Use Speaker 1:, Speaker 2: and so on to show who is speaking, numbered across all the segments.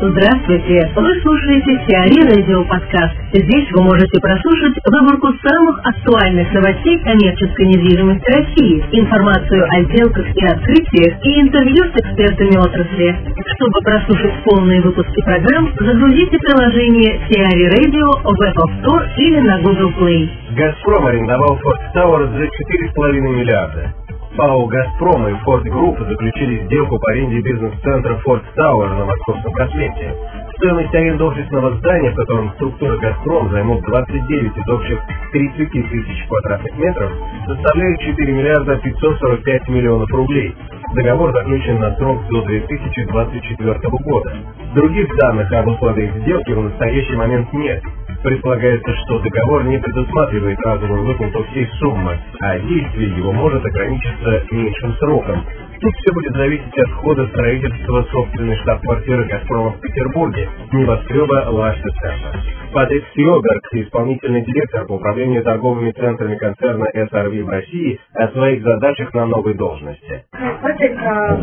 Speaker 1: Здравствуйте! Вы слушаете CRE Radio подкаст. Здесь вы можете прослушать выборку самых актуальных новостей коммерческой недвижимости России, информацию о сделках и открытиях и интервью с экспертами отрасли. Чтобы прослушать полные выпуски программ, загрузите приложение CRE Radio в Apple Store или на Google Play.
Speaker 2: «Газпром» арендовал Fort Tower за 4,5 миллиарда. ПАО «Газпром» и «Fort Group» заключили сделку по аренде бизнес-центра «Fort Tower» на Московском проспекте. Стоимость аренды офисного здания, в котором структура «Газпром» займут 29 из общих 30 тысяч квадратных метров, составляет 4 миллиарда 545 миллионов рублей. Договор заключен на срок до 2024 года. Других данных об условиях сделки в настоящий момент нет. Предполагается, что договор не предусматривает разовую выплату всей суммы, а действие его может ограничиться меньшим сроком. Тут все будет зависеть от хода строительства собственной штаб-квартиры «Газпрома» в Петербурге, небоскреба «Лашта Центр. Патрик Сьогард, исполнительный директор по управлению торговыми центрами концерна SRV в России, о своих задачах на новой должности.
Speaker 3: Патрик, а,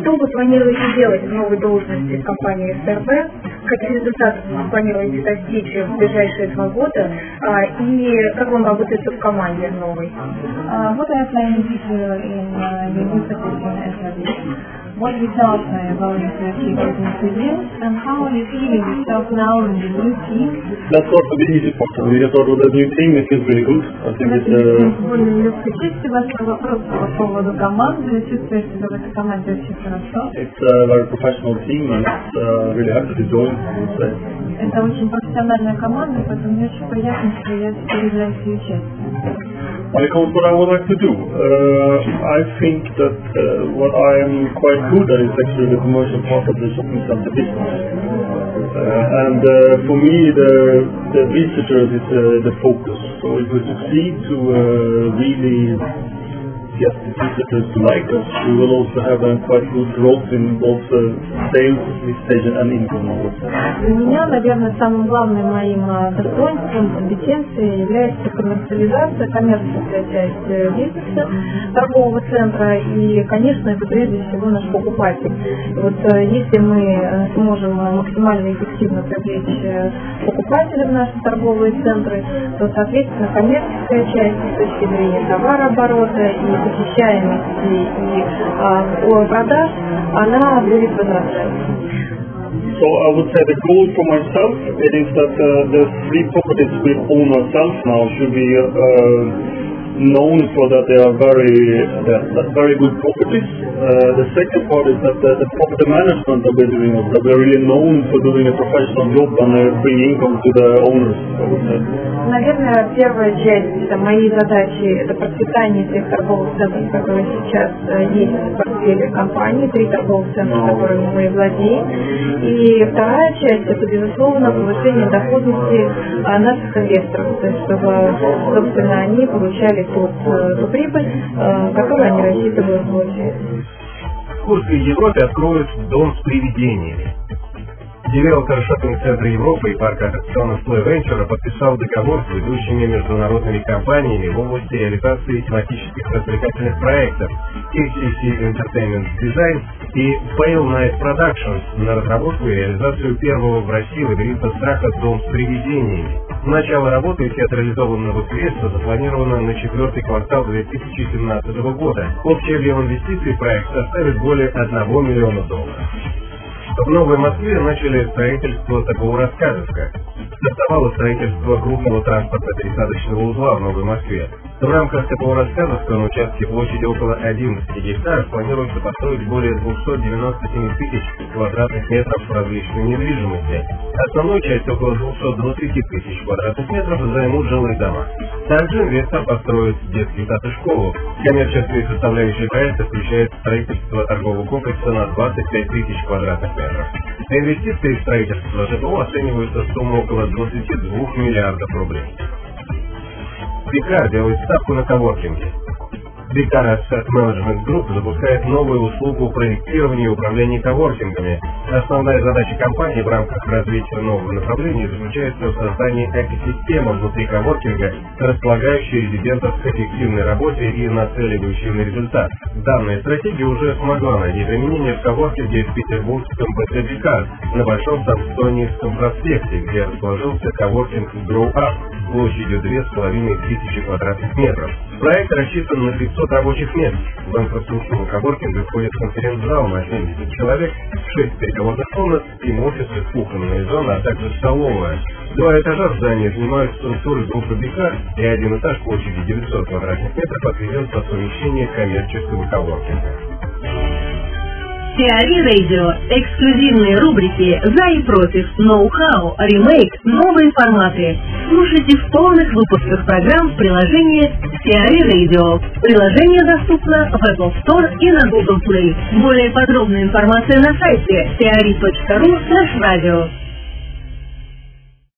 Speaker 3: что вы планируете делать в новой должности в компании СРВ? Каких результатов вы планируете достичь в ближайшие два года? А, И как вам работает в команде новой?
Speaker 4: What are you planning to do in? What results are you going to achieve with this review? And how are you feeling yourself now in the new team?
Speaker 5: Start with the easy part. We get started with the new team, it feels really good. I think it's uh,
Speaker 4: части вашего вопроса по поводу команды. Чувствую себя в этой команде очень хорошо.
Speaker 5: it's a very professional team and it's uh, really happy to join. I would say.
Speaker 4: Это очень профессиональная команда, поэтому мне очень приятно, что я являюсь ее частью.
Speaker 5: Comes to what I would like to do, uh, I think that uh, what I am quite good at is actually the commercial part of the shopping center business. Uh, and uh, for me, the, the visitors is uh, the focus. So if we succeed to uh, really the visitors to like us, we will also have a quite good growth in both uh, sales, visitation and income.
Speaker 4: Для меня, наверное, самым главным моим э, достоинством, компетенцией является коммерциализация, коммерческая часть э, бизнеса торгового центра и, конечно, это прежде всего наш покупатель. Вот э, если мы сможем максимально эффективно привлечь покупателя в наши торговые центры, то, соответственно, коммерческая часть с точки зрения товарооборота и посещаемости и а, о- продаж, она будет возрастать.
Speaker 5: So I would say the goal for myself it is that uh, the three properties we own ourselves now should be uh, known for that they are very uh, very good properties. Uh, the second part is that the, the property management that we're doing that we're really known for doing a professional job and uh, bring income to the owners. I would say.
Speaker 4: Наверное, первая часть это моей задачи это процветание тех торговых центров, которые сейчас э, есть портфеле компании, три торговых центра, которыми мы владеем. И вторая часть это, безусловно, повышение доходности а, наших инвесторов, то есть чтобы, собственно, они получали тот, э, ту прибыль, э, которую они рассчитывают получать.
Speaker 2: В Курской Европе откроют дом с привидениями. Девелопер шоппинг-центра Европы и парка аттракционов Play Venture подписал договор с ведущими международными компаниями в области реализации тематических развлекательных проектов KCC Entertainment Design и Pale Night Productions на разработку и реализацию первого в России лабиринта страха «Дом с привидениями». Начало работы театрализованного средства запланировано на четвертый квартал 2017 года. Общий объем инвестиций проект составит более 1 миллиона долларов. В Новой Москве начали строительство такого рассказывка. Стартовало строительство крупного транспортно-пересадочного узла в Новой Москве. В рамках такого рассказывка на участке площади около 11 гектаров планируется построить более 297 тысяч квадратных метров различной недвижимости. Основную часть около 220 тысяч квадратных метров займут жилые дома. Также инвестор построит детский сад и школу. Коммерческая составляющая проекта включает строительство торгового комплекса на 25 тысяч квадратных метров. Инвестиции в строительство ЖКО оцениваются в сумму около 22 миллиардов рублей. Пикар делает ставку на коворкинге. Викар Asset Management Group запускает новую услугу проектирования и управления коворкингами. Основная задача компании в рамках развития нового направления заключается в создании экосистемы внутри коворкинга, располагающей резидентов к эффективной работе и нацеливающей на результат. Данная стратегия уже смогла найти применение в коворкинге в петербургском БТБК на Большом Санстонийском проспекте, где расположился коворкинг Grow Up площадью 2500 квадратных метров. Проект рассчитан на 500 рабочих мест. В инфраструктуру коворкинга входит конференц-зал на 70 человек, 6 переговорных комнат, им офисы, кухонные зоны, а также столовая. Два этажа здания занимают структуры группы БК, и один этаж площадью 900 квадратных метров отведен под совмещение коммерческого коворкинга.
Speaker 1: Теори Радио. Эксклюзивные рубрики «За и против», «Ноу-хау», «Ремейк», «Новые форматы». Слушайте в полных выпусках программ в приложении Теори Radio. Приложение доступно в Apple Store и на Google Play. Более подробная информация на сайте teori.ru радио.